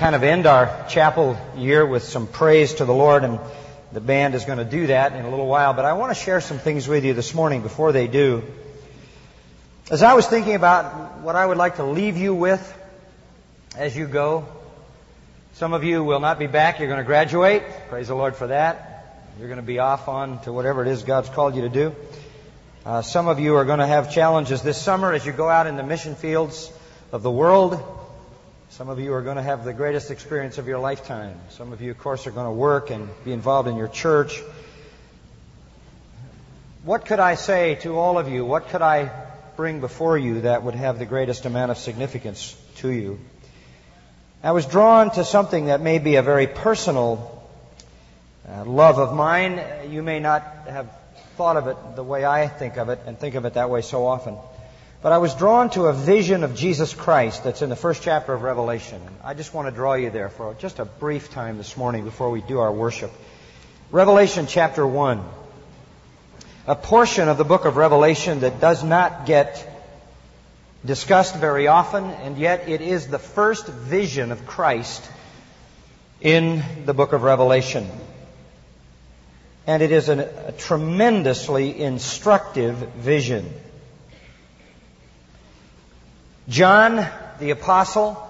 kind of end our chapel year with some praise to the Lord, and the band is going to do that in a little while. But I want to share some things with you this morning before they do. As I was thinking about what I would like to leave you with as you go, some of you will not be back. You're going to graduate. Praise the Lord for that. You're going to be off on to whatever it is God's called you to do. Uh, some of you are going to have challenges this summer as you go out in the mission fields of the world. Some of you are going to have the greatest experience of your lifetime. Some of you, of course, are going to work and be involved in your church. What could I say to all of you? What could I bring before you that would have the greatest amount of significance to you? I was drawn to something that may be a very personal uh, love of mine. You may not have thought of it the way I think of it and think of it that way so often. But I was drawn to a vision of Jesus Christ that's in the first chapter of Revelation. I just want to draw you there for just a brief time this morning before we do our worship. Revelation chapter 1. A portion of the book of Revelation that does not get discussed very often, and yet it is the first vision of Christ in the book of Revelation. And it is an, a tremendously instructive vision. John, the apostle,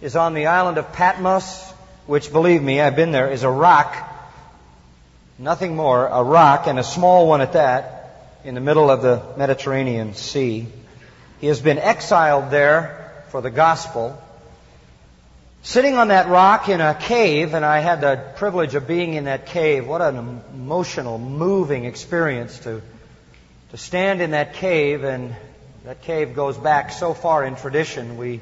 is on the island of Patmos, which, believe me, I've been there, is a rock, nothing more, a rock, and a small one at that, in the middle of the Mediterranean Sea. He has been exiled there for the gospel. Sitting on that rock in a cave, and I had the privilege of being in that cave. What an emotional, moving experience to, to stand in that cave and that cave goes back so far in tradition, we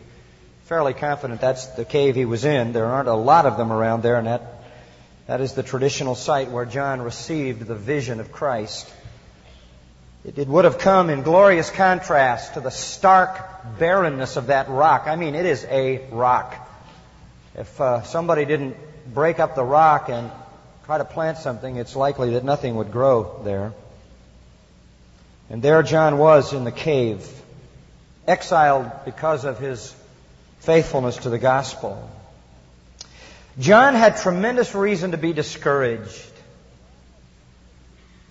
fairly confident that's the cave he was in. There aren't a lot of them around there, and that, that is the traditional site where John received the vision of Christ. It, it would have come in glorious contrast to the stark barrenness of that rock. I mean, it is a rock. If uh, somebody didn't break up the rock and try to plant something, it's likely that nothing would grow there. And there John was in the cave, exiled because of his faithfulness to the gospel. John had tremendous reason to be discouraged.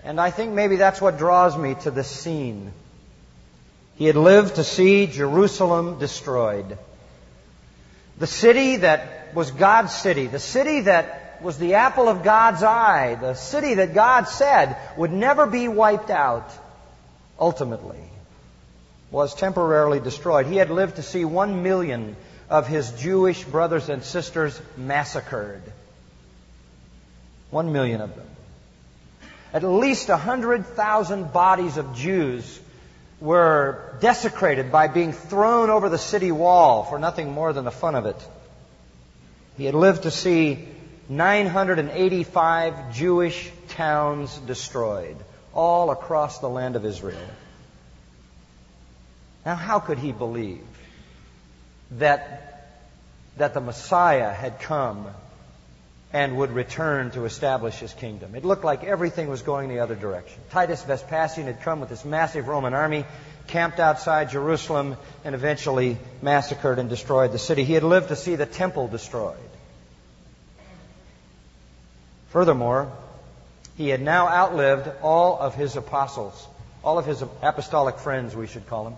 And I think maybe that's what draws me to this scene. He had lived to see Jerusalem destroyed. The city that was God's city, the city that was the apple of God's eye, the city that God said would never be wiped out ultimately was temporarily destroyed. He had lived to see one million of his Jewish brothers and sisters massacred. One million of them. At least a hundred thousand bodies of Jews were desecrated by being thrown over the city wall for nothing more than the fun of it. He had lived to see 985 Jewish towns destroyed all across the land of Israel. Now, how could he believe that, that the Messiah had come and would return to establish his kingdom? It looked like everything was going the other direction. Titus Vespasian had come with this massive Roman army, camped outside Jerusalem, and eventually massacred and destroyed the city. He had lived to see the temple destroyed. Furthermore, he had now outlived all of his apostles, all of his apostolic friends, we should call them.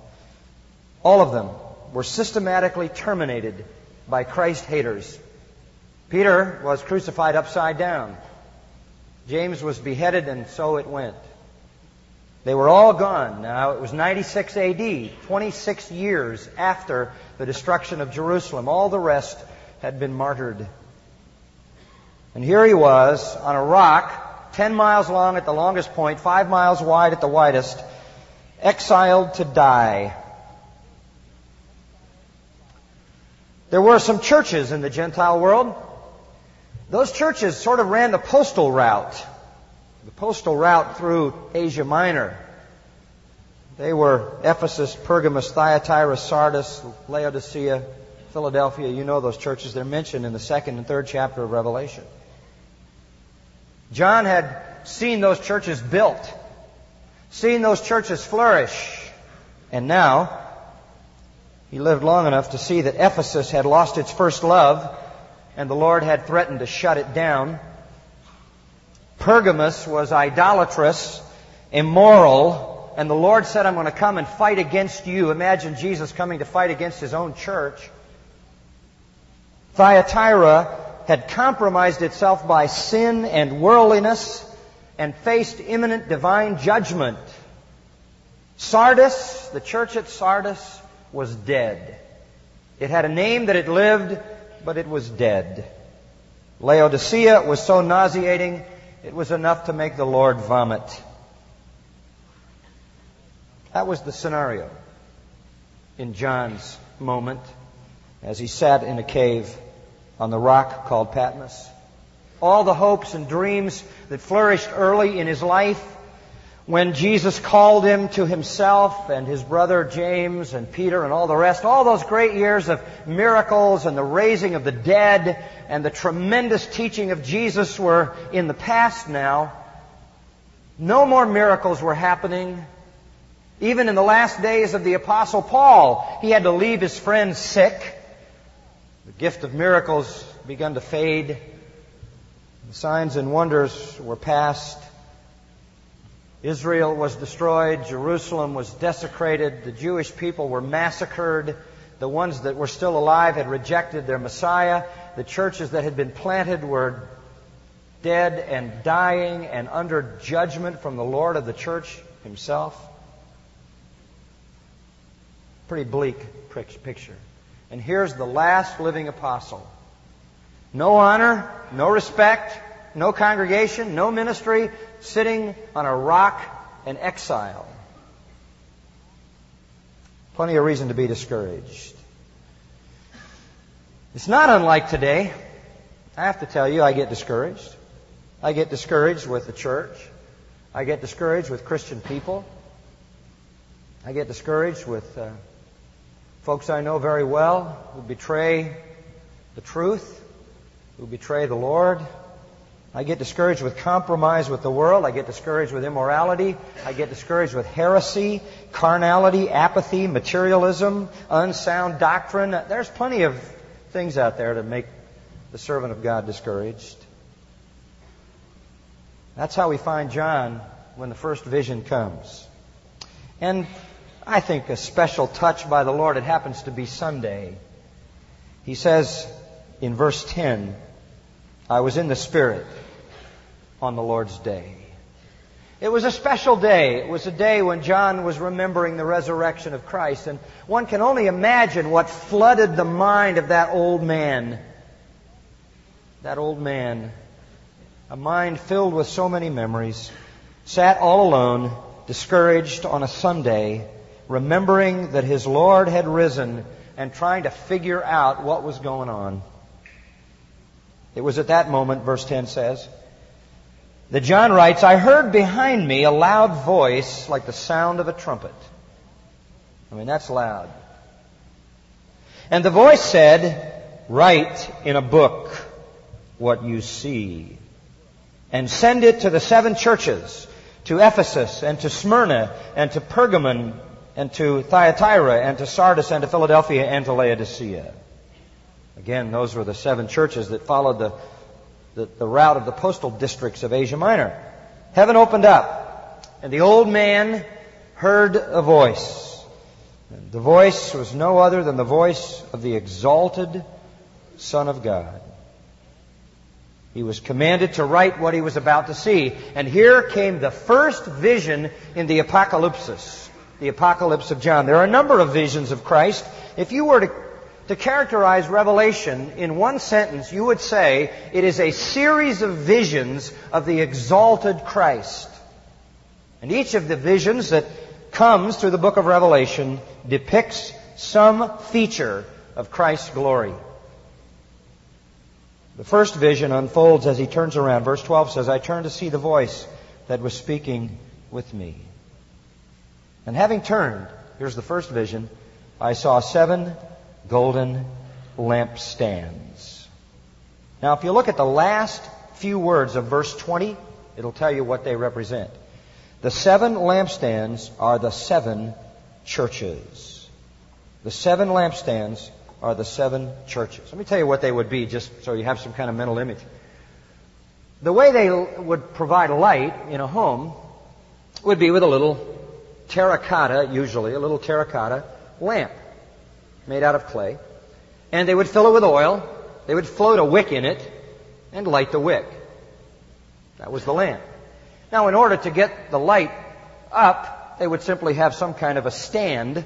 All of them were systematically terminated by Christ haters. Peter was crucified upside down. James was beheaded, and so it went. They were all gone. Now, it was 96 AD, 26 years after the destruction of Jerusalem. All the rest had been martyred. And here he was on a rock 10 miles long at the longest point, 5 miles wide at the widest, exiled to die. There were some churches in the Gentile world. Those churches sort of ran the postal route, the postal route through Asia Minor. They were Ephesus, Pergamos, Thyatira, Sardis, Laodicea, Philadelphia. You know those churches. They're mentioned in the second and third chapter of Revelation. John had seen those churches built, seen those churches flourish, and now he lived long enough to see that Ephesus had lost its first love and the Lord had threatened to shut it down. Pergamos was idolatrous, immoral, and the Lord said, I'm going to come and fight against you. Imagine Jesus coming to fight against his own church. Thyatira had compromised itself by sin and worldliness and faced imminent divine judgment. Sardis, the church at Sardis, was dead. It had a name that it lived, but it was dead. Laodicea was so nauseating, it was enough to make the Lord vomit. That was the scenario in John's moment as he sat in a cave on the rock called Patmos. All the hopes and dreams that flourished early in his life when Jesus called him to himself and his brother James and Peter and all the rest, all those great years of miracles and the raising of the dead and the tremendous teaching of Jesus were in the past now. No more miracles were happening. Even in the last days of the apostle Paul, he had to leave his friends sick. The gift of miracles begun to fade. The signs and wonders were past. Israel was destroyed. Jerusalem was desecrated. The Jewish people were massacred. The ones that were still alive had rejected their Messiah. The churches that had been planted were dead and dying and under judgment from the Lord of the church himself. Pretty bleak picture. And here's the last living apostle. No honor, no respect, no congregation, no ministry, sitting on a rock in exile. Plenty of reason to be discouraged. It's not unlike today. I have to tell you, I get discouraged. I get discouraged with the church. I get discouraged with Christian people. I get discouraged with uh, folks I know very well who betray the truth, who betray the Lord. I get discouraged with compromise with the world. I get discouraged with immorality. I get discouraged with heresy, carnality, apathy, materialism, unsound doctrine. There's plenty of things out there to make the servant of God discouraged. That's how we find John when the first vision comes. And I think, a special touch by the Lord. It happens to be Sunday. He says in verse 10, I was in the Spirit on the Lord's day. It was a special day. It was a day when John was remembering the resurrection of Christ. And one can only imagine what flooded the mind of that old man. That old man. A mind filled with so many memories. Sat all alone, discouraged on a Sunday remembering that his Lord had risen and trying to figure out what was going on. It was at that moment, verse 10 says, that John writes, I heard behind me a loud voice like the sound of a trumpet. I mean, that's loud. And the voice said, Write in a book what you see, and send it to the seven churches, to Ephesus, and to Smyrna, and to Pergamon, and to Thyatira and to Sardis and to Philadelphia and to Laodicea. Again, those were the seven churches that followed the, the, the route of the postal districts of Asia Minor. Heaven opened up, and the old man heard a voice. The voice was no other than the voice of the exalted Son of God. He was commanded to write what he was about to see. And here came the first vision in the Apocalypse the Apocalypse of John. There are a number of visions of Christ. If you were to, to characterize Revelation in one sentence, you would say it is a series of visions of the exalted Christ. And each of the visions that comes through the book of Revelation depicts some feature of Christ's glory. The first vision unfolds as he turns around. Verse 12 says, I turned to see the voice that was speaking with me. And having turned, here's the first vision, I saw seven golden lampstands. Now, if you look at the last few words of verse 20, it'll tell you what they represent. The seven lampstands are the seven churches. The seven lampstands are the seven churches. Let me tell you what they would be, just so you have some kind of mental image. The way they would provide light in a home would be with a little terracotta, usually, a little terracotta lamp made out of clay. And they would fill it with oil. They would float a wick in it and light the wick. That was the lamp. Now, in order to get the light up, they would simply have some kind of a stand,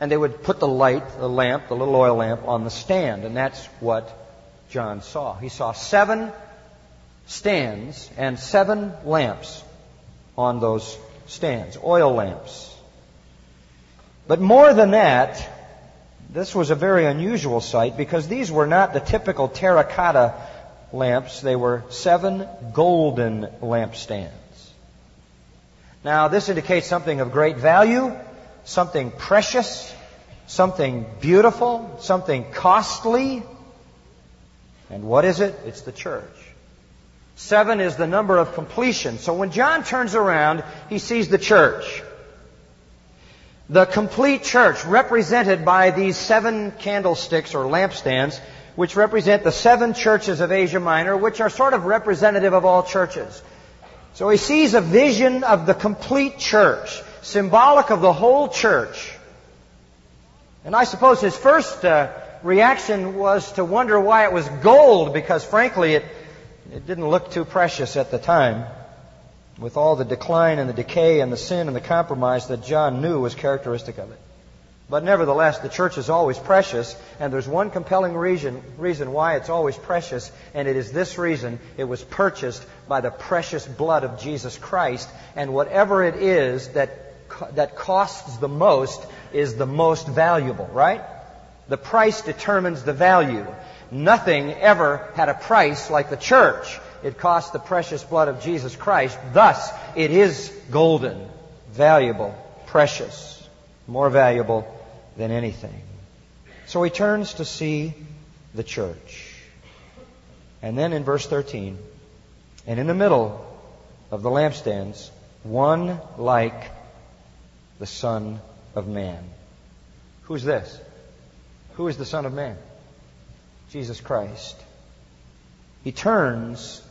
and they would put the light, the lamp, the little oil lamp, on the stand. And that's what John saw. He saw seven stands and seven lamps on those stands, oil lamps. But more than that, this was a very unusual sight because these were not the typical terracotta lamps, they were seven golden lampstands. Now, this indicates something of great value, something precious, something beautiful, something costly. And what is it? It's the church. Seven is the number of completion. So when John turns around, he sees the church. The complete church represented by these seven candlesticks or lampstands, which represent the seven churches of Asia Minor, which are sort of representative of all churches. So he sees a vision of the complete church, symbolic of the whole church. And I suppose his first uh, reaction was to wonder why it was gold, because frankly, it it didn't look too precious at the time, with all the decline and the decay and the sin and the compromise that John knew was characteristic of it. But nevertheless, the church is always precious, and there's one compelling reason, reason why it's always precious, and it is this reason it was purchased by the precious blood of Jesus Christ, and whatever it is that, that costs the most is the most valuable, right? The price determines the value. Nothing ever had a price like the church. It cost the precious blood of Jesus Christ. Thus, it is golden, valuable, precious, more valuable than anything. So he turns to see the church. And then in verse 13, and in the middle of the lampstands, one like the Son of Man. Who's this? Who is the Son of Man? Jesus Christ. He turns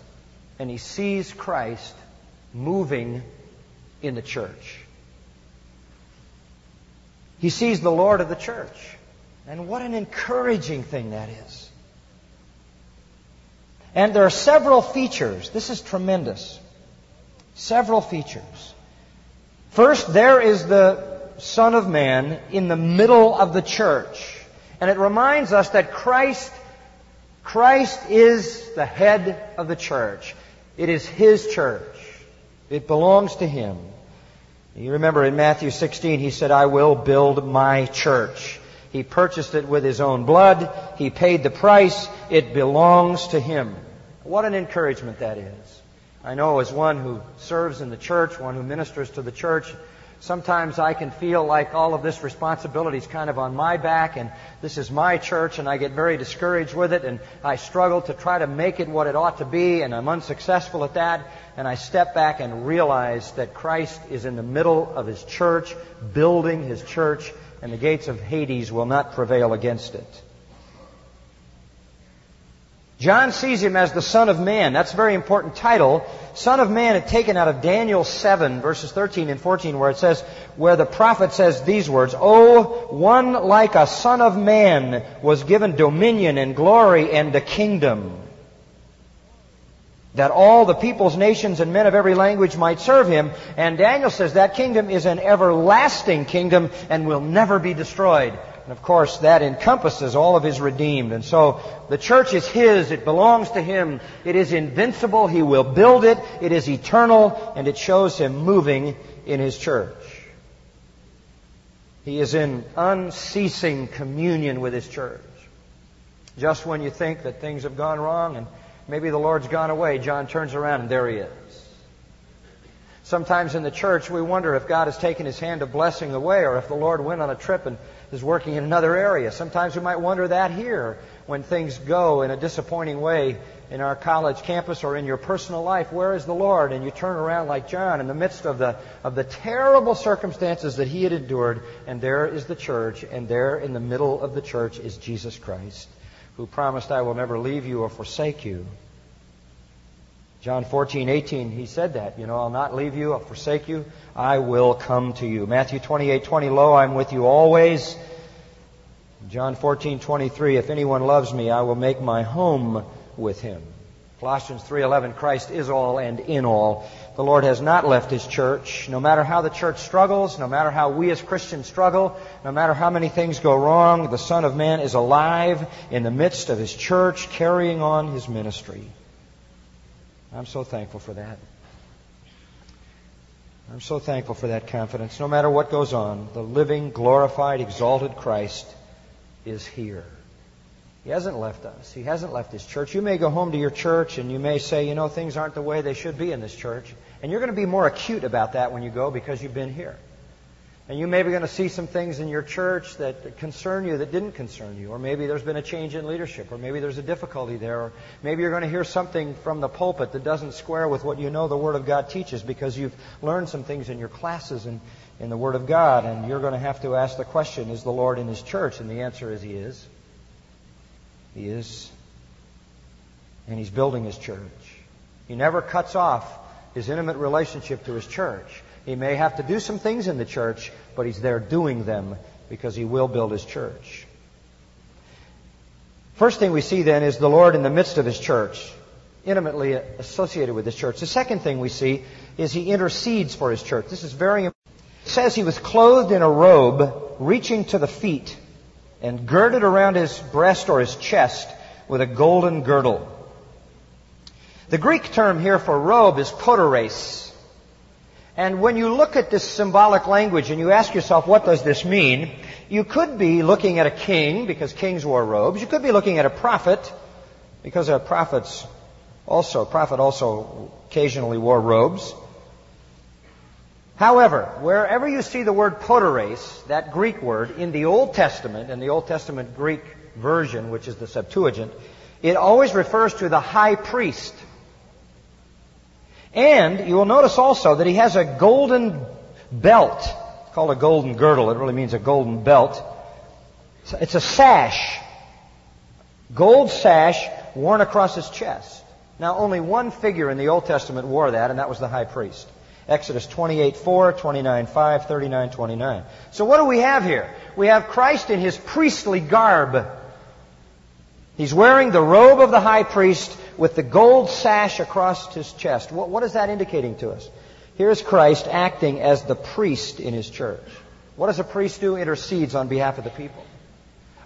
and he sees Christ moving in the church. He sees the Lord of the church. And what an encouraging thing that is. And there are several features. This is tremendous. Several features. First, there is the Son of Man in the middle of the church. And it reminds us that Christ Christ is the head of the church. It is His church. It belongs to Him. You remember in Matthew 16, He said, I will build my church. He purchased it with His own blood. He paid the price. It belongs to Him. What an encouragement that is. I know as one who serves in the church, one who ministers to the church, Sometimes I can feel like all of this responsibility is kind of on my back and this is my church and I get very discouraged with it and I struggle to try to make it what it ought to be and I'm unsuccessful at that and I step back and realize that Christ is in the middle of His church, building His church and the gates of Hades will not prevail against it. John sees him as the Son of Man. That's a very important title. Son of Man is taken out of Daniel 7, verses 13 and 14, where it says, where the prophet says these words, Oh, one like a Son of Man was given dominion and glory and a kingdom, that all the peoples, nations, and men of every language might serve him. And Daniel says that kingdom is an everlasting kingdom and will never be destroyed. And of course, that encompasses all of his redeemed. And so the church is his. It belongs to him. It is invincible. He will build it. It is eternal. And it shows him moving in his church. He is in unceasing communion with his church. Just when you think that things have gone wrong and maybe the Lord's gone away, John turns around and there he is. Sometimes in the church we wonder if God has taken his hand of blessing away or if the Lord went on a trip and is working in another area. Sometimes we might wonder that here. when things go in a disappointing way in our college campus or in your personal life, where is the Lord? And you turn around like John in the midst of the, of the terrible circumstances that he had endured, and there is the church, and there in the middle of the church is Jesus Christ, who promised, I will never leave you or forsake you. John 14, 18, he said that. You know, I'll not leave you, I'll forsake you, I will come to you. Matthew 28, 20, lo, I'm with you always. John 14, 23, if anyone loves me, I will make my home with him. Colossians 3:11 Christ is all and in all. The Lord has not left his church. No matter how the church struggles, no matter how we as Christians struggle, no matter how many things go wrong, the Son of Man is alive in the midst of his church carrying on his ministry. I'm so thankful for that. I'm so thankful for that confidence. No matter what goes on, the living, glorified, exalted Christ is here. He hasn't left us. He hasn't left His church. You may go home to your church and you may say, you know, things aren't the way they should be in this church. And you're going to be more acute about that when you go because you've been here. And you may be going to see some things in your church that concern you that didn't concern you. Or maybe there's been a change in leadership. Or maybe there's a difficulty there. Or maybe you're going to hear something from the pulpit that doesn't square with what you know the Word of God teaches because you've learned some things in your classes and in the Word of God. And you're going to have to ask the question, is the Lord in His church? And the answer is He is. He is. And He's building His church. He never cuts off His intimate relationship to His church. He may have to do some things in the church, but he's there doing them because he will build his church. First thing we see then is the Lord in the midst of his church, intimately associated with his church. The second thing we see is he intercedes for his church. This is very important. It says he was clothed in a robe reaching to the feet and girded around his breast or his chest with a golden girdle. The Greek term here for robe is poderes. And when you look at this symbolic language and you ask yourself, what does this mean? You could be looking at a king, because kings wore robes. You could be looking at a prophet, because a prophets also, a prophet also occasionally wore robes. However, wherever you see the word poderes, that Greek word, in the Old Testament, in the Old Testament Greek version, which is the Septuagint, it always refers to the high priest. And you will notice also that he has a golden belt. It's called a golden girdle. It really means a golden belt. It's a sash. Gold sash worn across his chest. Now, only one figure in the Old Testament wore that, and that was the high priest. Exodus 28, 4, 29, 5, 39, 29. So what do we have here? We have Christ in his priestly garb. He's wearing the robe of the high priest with the gold sash across his chest. What, what is that indicating to us? Here's Christ acting as the priest in his church. What does a priest do? Intercedes on behalf of the people.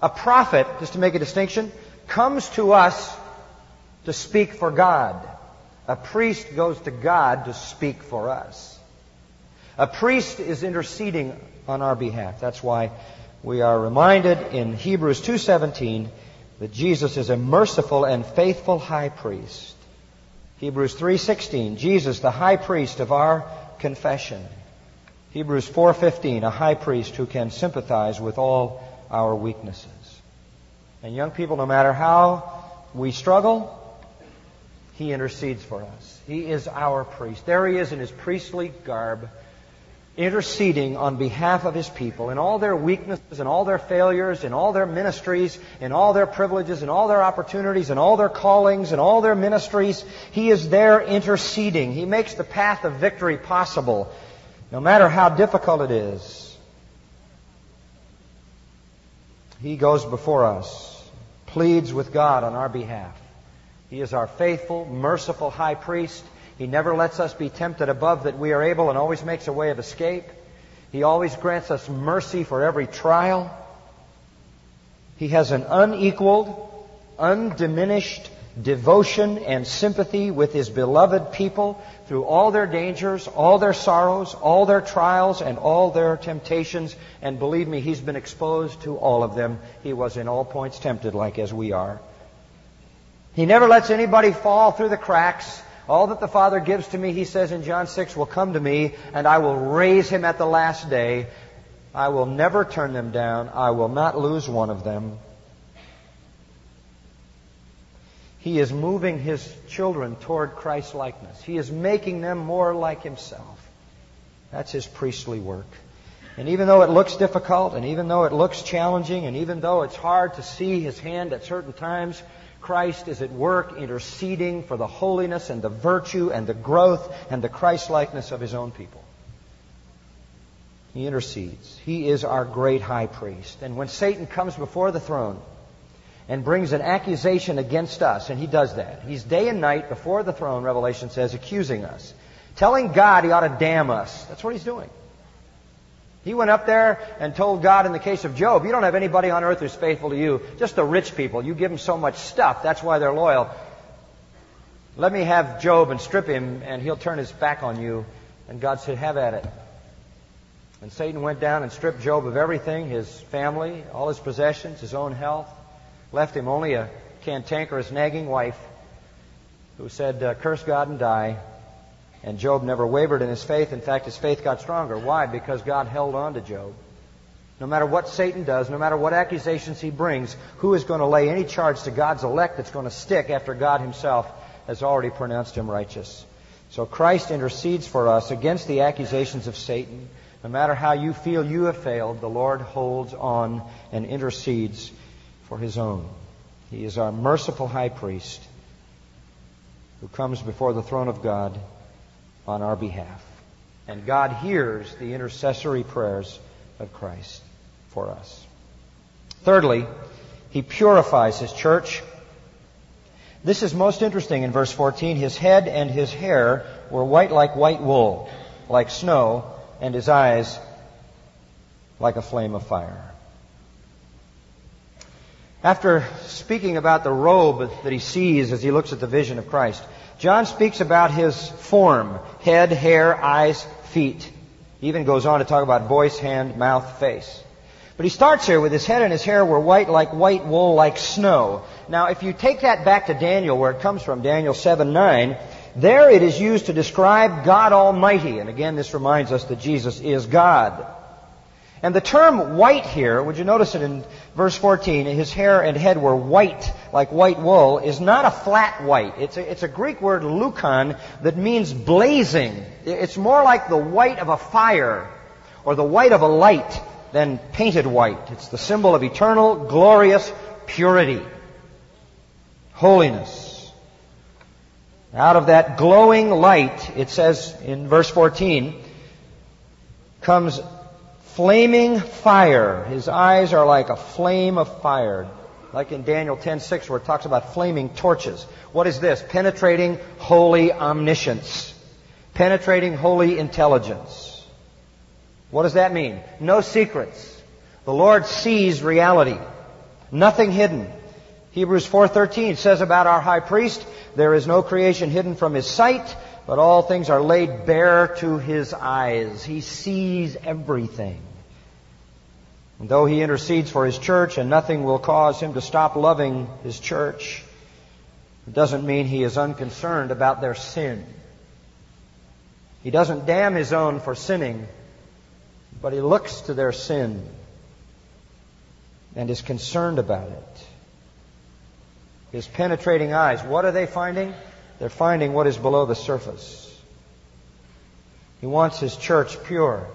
A prophet, just to make a distinction, comes to us to speak for God. A priest goes to God to speak for us. A priest is interceding on our behalf. That's why we are reminded in Hebrews 2:17 that Jesus is a merciful and faithful high priest. Hebrews 3:16, Jesus the high priest of our confession. Hebrews 4:15, a high priest who can sympathize with all our weaknesses. And young people, no matter how we struggle, he intercedes for us. He is our priest. There he is in his priestly garb, interceding on behalf of his people in all their weaknesses and all their failures, in all their ministries, in all their privileges, in all their opportunities, in all their callings, in all their ministries. He is there interceding. He makes the path of victory possible, no matter how difficult it is. He goes before us, pleads with God on our behalf. He is our faithful, merciful high priest. He never lets us be tempted above that we are able and always makes a way of escape. He always grants us mercy for every trial. He has an unequaled, undiminished devotion and sympathy with His beloved people through all their dangers, all their sorrows, all their trials, and all their temptations. And believe me, He's been exposed to all of them. He was in all points tempted like as we are. He never lets anybody fall through the cracks. All that the Father gives to me, he says in John 6, will come to me, and I will raise him at the last day. I will never turn them down. I will not lose one of them. He is moving his children toward Christ likeness. He is making them more like himself. That's his priestly work. And even though it looks difficult, and even though it looks challenging, and even though it's hard to see his hand at certain times, Christ is at work interceding for the holiness and the virtue and the growth and the Christlikeness of his own people. He intercedes. He is our great high priest. And when Satan comes before the throne and brings an accusation against us, and he does that, he's day and night before the throne, Revelation says, accusing us, telling God he ought to damn us. That's what he's doing. He went up there and told God in the case of Job, you don't have anybody on earth who's faithful to you, just the rich people. You give them so much stuff, that's why they're loyal. Let me have Job and strip him, and he'll turn his back on you. And God said, have at it. And Satan went down and stripped Job of everything his family, all his possessions, his own health, left him only a cantankerous, nagging wife who said, uh, Curse God and die. And Job never wavered in his faith. In fact, his faith got stronger. Why? Because God held on to Job. No matter what Satan does, no matter what accusations he brings, who is going to lay any charge to God's elect that's going to stick after God himself has already pronounced him righteous? So Christ intercedes for us against the accusations of Satan. No matter how you feel you have failed, the Lord holds on and intercedes for his own. He is our merciful high priest who comes before the throne of God on our behalf. And God hears the intercessory prayers of Christ for us. Thirdly, He purifies His church. This is most interesting in verse 14. His head and his hair were white like white wool, like snow, and his eyes like a flame of fire. After speaking about the robe that he sees as he looks at the vision of Christ, John speaks about his form head, hair, eyes, feet. He even goes on to talk about voice, hand, mouth, face. But he starts here with his head and his hair were white like white wool, like snow. Now, if you take that back to Daniel, where it comes from, Daniel 7 9, there it is used to describe God Almighty. And again, this reminds us that Jesus is God. And the term white here, would you notice it in verse 14? His hair and head were white, like white wool, is not a flat white. It's a, it's a Greek word, lukon, that means blazing. It's more like the white of a fire, or the white of a light, than painted white. It's the symbol of eternal, glorious purity, holiness. Out of that glowing light, it says in verse 14, comes flaming fire. His eyes are like a flame of fire. Like in Daniel 10:6 where it talks about flaming torches. What is this? Penetrating holy omniscience. Penetrating holy intelligence. What does that mean? No secrets. The Lord sees reality. Nothing hidden. Hebrews 4:13 says about our high priest, there is no creation hidden from his sight, but all things are laid bare to his eyes. He sees everything. And though he intercedes for his church and nothing will cause him to stop loving his church, it doesn't mean he is unconcerned about their sin. He doesn't damn his own for sinning, but he looks to their sin and is concerned about it. His penetrating eyes, what are they finding? They're finding what is below the surface. He wants his church pure.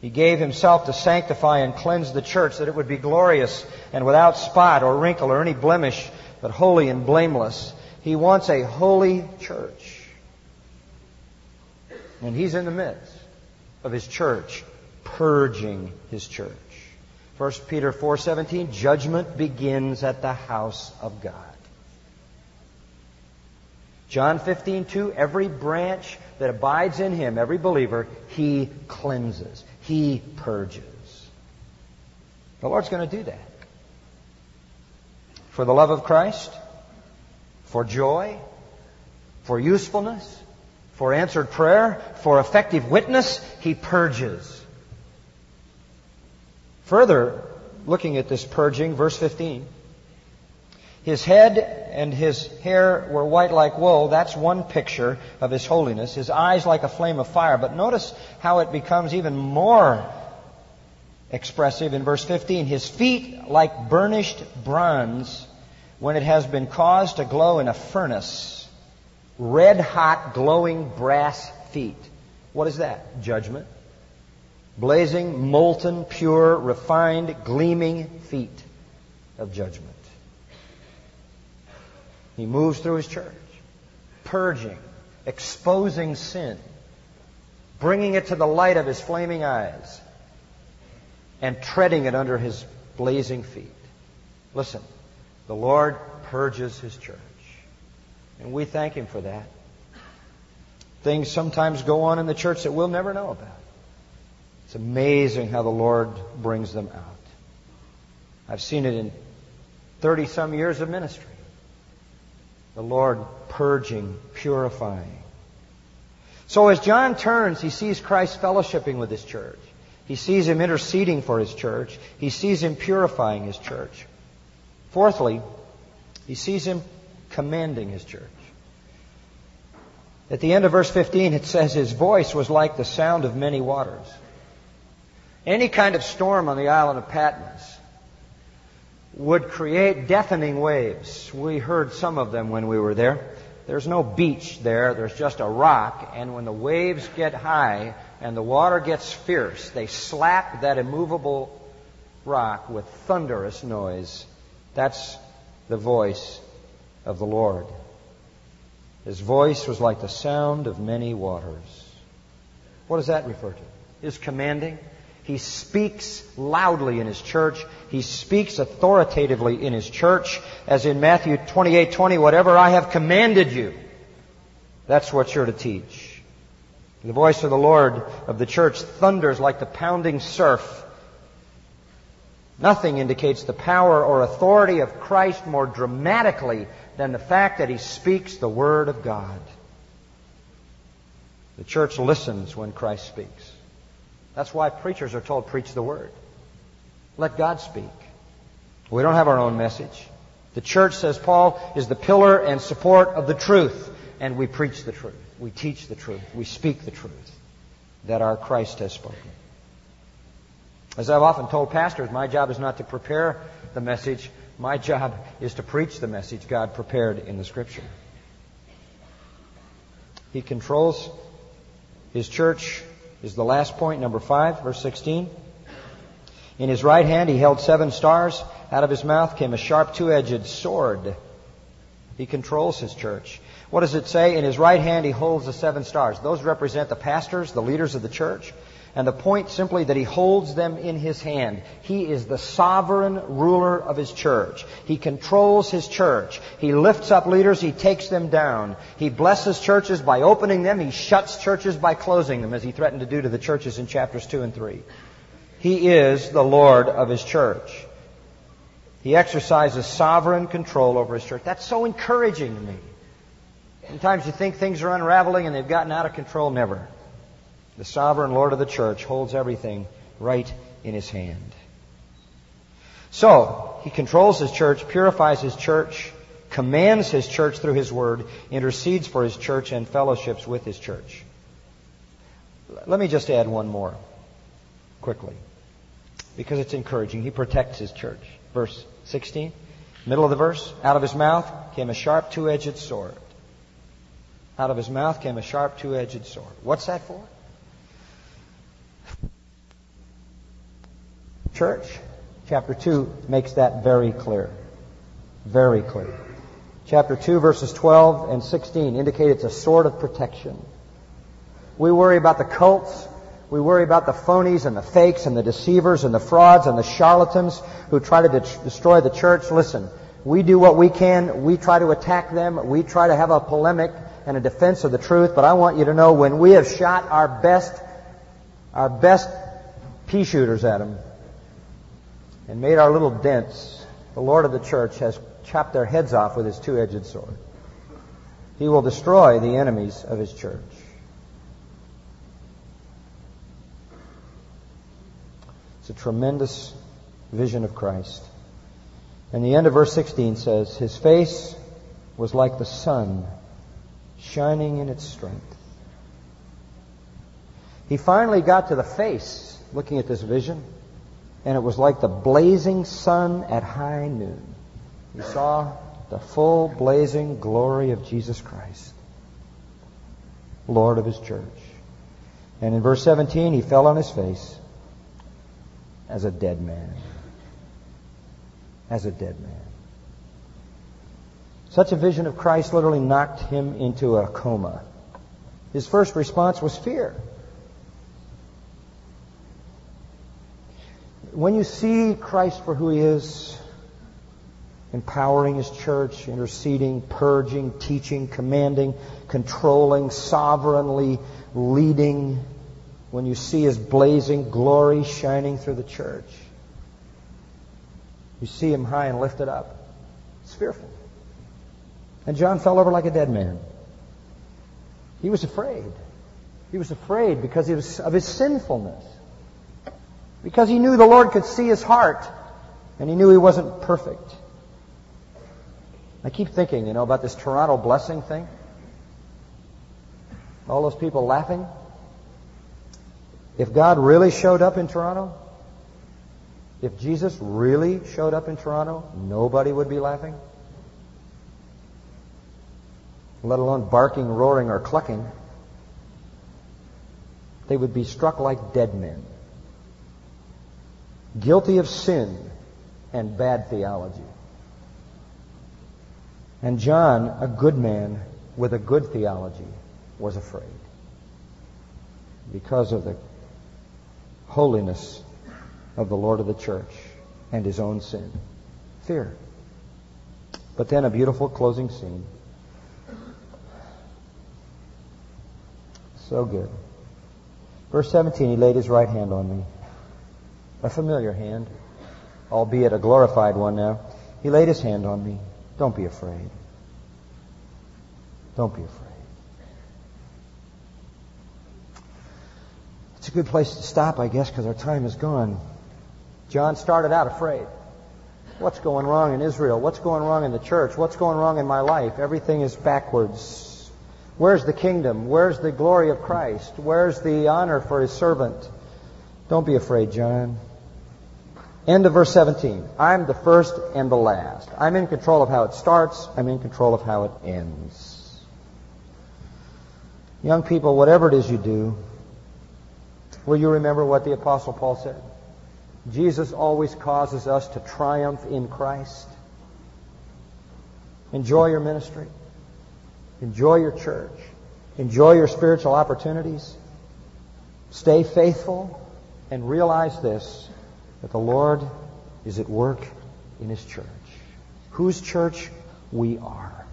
He gave himself to sanctify and cleanse the church that it would be glorious and without spot or wrinkle or any blemish, but holy and blameless. He wants a holy church. And he's in the midst of his church, purging his church. 1 Peter 4:17 judgment begins at the house of God. John 15:2 every branch that abides in him, every believer, he cleanses. He purges. The Lord's going to do that. For the love of Christ, for joy, for usefulness, for answered prayer, for effective witness, He purges. Further, looking at this purging, verse 15. His head and his hair were white like wool. That's one picture of his holiness. His eyes like a flame of fire. But notice how it becomes even more expressive in verse 15. His feet like burnished bronze, when it has been caused to glow in a furnace, red hot glowing brass feet. What is that? Judgment. Blazing, molten, pure, refined, gleaming feet of judgment. He moves through his church, purging, exposing sin, bringing it to the light of his flaming eyes, and treading it under his blazing feet. Listen, the Lord purges his church. And we thank him for that. Things sometimes go on in the church that we'll never know about. It's amazing how the Lord brings them out. I've seen it in 30 some years of ministry. The Lord purging, purifying. So as John turns, he sees Christ fellowshipping with his church. He sees him interceding for his church. He sees him purifying his church. Fourthly, he sees him commanding his church. At the end of verse 15, it says, His voice was like the sound of many waters. Any kind of storm on the island of Patmos would create deafening waves. We heard some of them when we were there. There's no beach there, there's just a rock, and when the waves get high and the water gets fierce, they slap that immovable rock with thunderous noise. That's the voice of the Lord. His voice was like the sound of many waters. What does that refer to? His commanding? He speaks loudly in his church. He speaks authoritatively in his church, as in Matthew 28, 20, whatever I have commanded you, that's what you're to teach. The voice of the Lord of the church thunders like the pounding surf. Nothing indicates the power or authority of Christ more dramatically than the fact that he speaks the Word of God. The church listens when Christ speaks. That's why preachers are told, preach the Word. Let God speak. We don't have our own message. The church, says Paul, is the pillar and support of the truth, and we preach the truth. We teach the truth. We speak the truth that our Christ has spoken. As I've often told pastors, my job is not to prepare the message, my job is to preach the message God prepared in the Scripture. He controls his church, is the last point, number 5, verse 16. In his right hand he held seven stars. Out of his mouth came a sharp two-edged sword. He controls his church. What does it say? In his right hand he holds the seven stars. Those represent the pastors, the leaders of the church. And the point simply that he holds them in his hand. He is the sovereign ruler of his church. He controls his church. He lifts up leaders, he takes them down. He blesses churches by opening them, he shuts churches by closing them, as he threatened to do to the churches in chapters 2 and 3. He is the Lord of his church. He exercises sovereign control over his church. That's so encouraging to me. Sometimes you think things are unraveling and they've gotten out of control. Never. The sovereign Lord of the church holds everything right in his hand. So, he controls his church, purifies his church, commands his church through his word, intercedes for his church, and fellowships with his church. Let me just add one more quickly because it's encouraging. He protects his church. Verse 16, middle of the verse, out of his mouth came a sharp two edged sword. Out of his mouth came a sharp two edged sword. What's that for? Church, chapter 2 makes that very clear. Very clear. Chapter 2, verses 12 and 16 indicate it's a sword of protection. We worry about the cults. We worry about the phonies and the fakes and the deceivers and the frauds and the charlatans who try to de- destroy the church. Listen, we do what we can. We try to attack them. We try to have a polemic and a defense of the truth. But I want you to know when we have shot our best, our best pea shooters at them, and made our little dents, the Lord of the church has chopped their heads off with his two edged sword. He will destroy the enemies of his church. It's a tremendous vision of Christ. And the end of verse 16 says, His face was like the sun shining in its strength. He finally got to the face looking at this vision and it was like the blazing sun at high noon. He saw the full blazing glory of Jesus Christ, Lord of his church. And in verse 17, he fell on his face as a dead man. As a dead man. Such a vision of Christ literally knocked him into a coma. His first response was fear. When you see Christ for who he is, empowering his church, interceding, purging, teaching, commanding, controlling, sovereignly leading, when you see his blazing glory shining through the church, you see him high and lifted up. It's fearful. And John fell over like a dead man. He was afraid. He was afraid because of his sinfulness. Because he knew the Lord could see his heart, and he knew he wasn't perfect. I keep thinking, you know, about this Toronto blessing thing. All those people laughing. If God really showed up in Toronto, if Jesus really showed up in Toronto, nobody would be laughing. Let alone barking, roaring, or clucking. They would be struck like dead men guilty of sin and bad theology. And John, a good man with a good theology, was afraid because of the holiness of the Lord of the church and his own sin. Fear. But then a beautiful closing scene. So good. Verse 17, he laid his right hand on me a familiar hand, albeit a glorified one now. He laid his hand on me. Don't be afraid. Don't be afraid. It's a good place to stop, I guess, because our time is gone. John started out afraid. What's going wrong in Israel? What's going wrong in the church? What's going wrong in my life? Everything is backwards. Where's the kingdom? Where's the glory of Christ? Where's the honor for his servant? Don't be afraid, John. End of verse 17. I'm the first and the last. I'm in control of how it starts. I'm in control of how it ends. Young people, whatever it is you do, will you remember what the Apostle Paul said? Jesus always causes us to triumph in Christ. Enjoy your ministry. Enjoy your church. Enjoy your spiritual opportunities. Stay faithful and realize this that the Lord is at work in His church. Whose church? We are.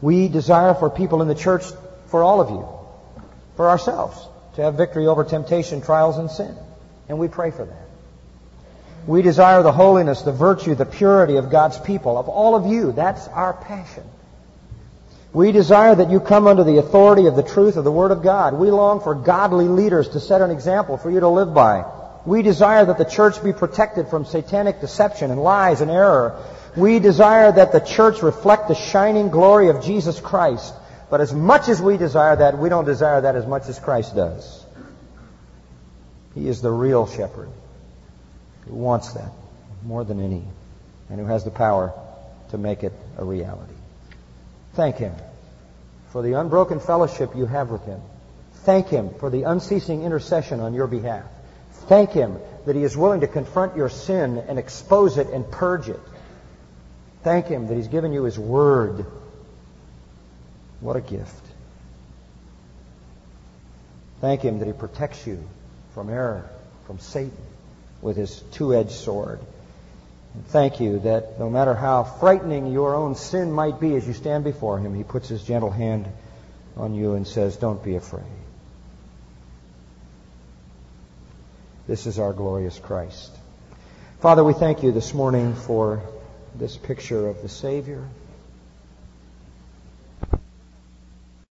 We desire for people in the church, for all of you, for ourselves, to have victory over temptation, trials, and sin. And we pray for that. We desire the holiness, the virtue, the purity of God's people, of all of you. That's our passion. We desire that you come under the authority of the truth of the Word of God. We long for godly leaders to set an example for you to live by. We desire that the church be protected from satanic deception and lies and error. We desire that the church reflect the shining glory of Jesus Christ. But as much as we desire that, we don't desire that as much as Christ does. He is the real shepherd who wants that more than any and who has the power to make it a reality. Thank Him for the unbroken fellowship you have with Him. Thank Him for the unceasing intercession on your behalf. Thank Him that He is willing to confront your sin and expose it and purge it. Thank Him that He's given you His Word. What a gift. Thank Him that He protects you from error, from Satan, with His two-edged sword. And thank you that no matter how frightening your own sin might be as you stand before Him, He puts His gentle hand on you and says, Don't be afraid. This is our glorious Christ. Father, we thank you this morning for this picture of the Savior.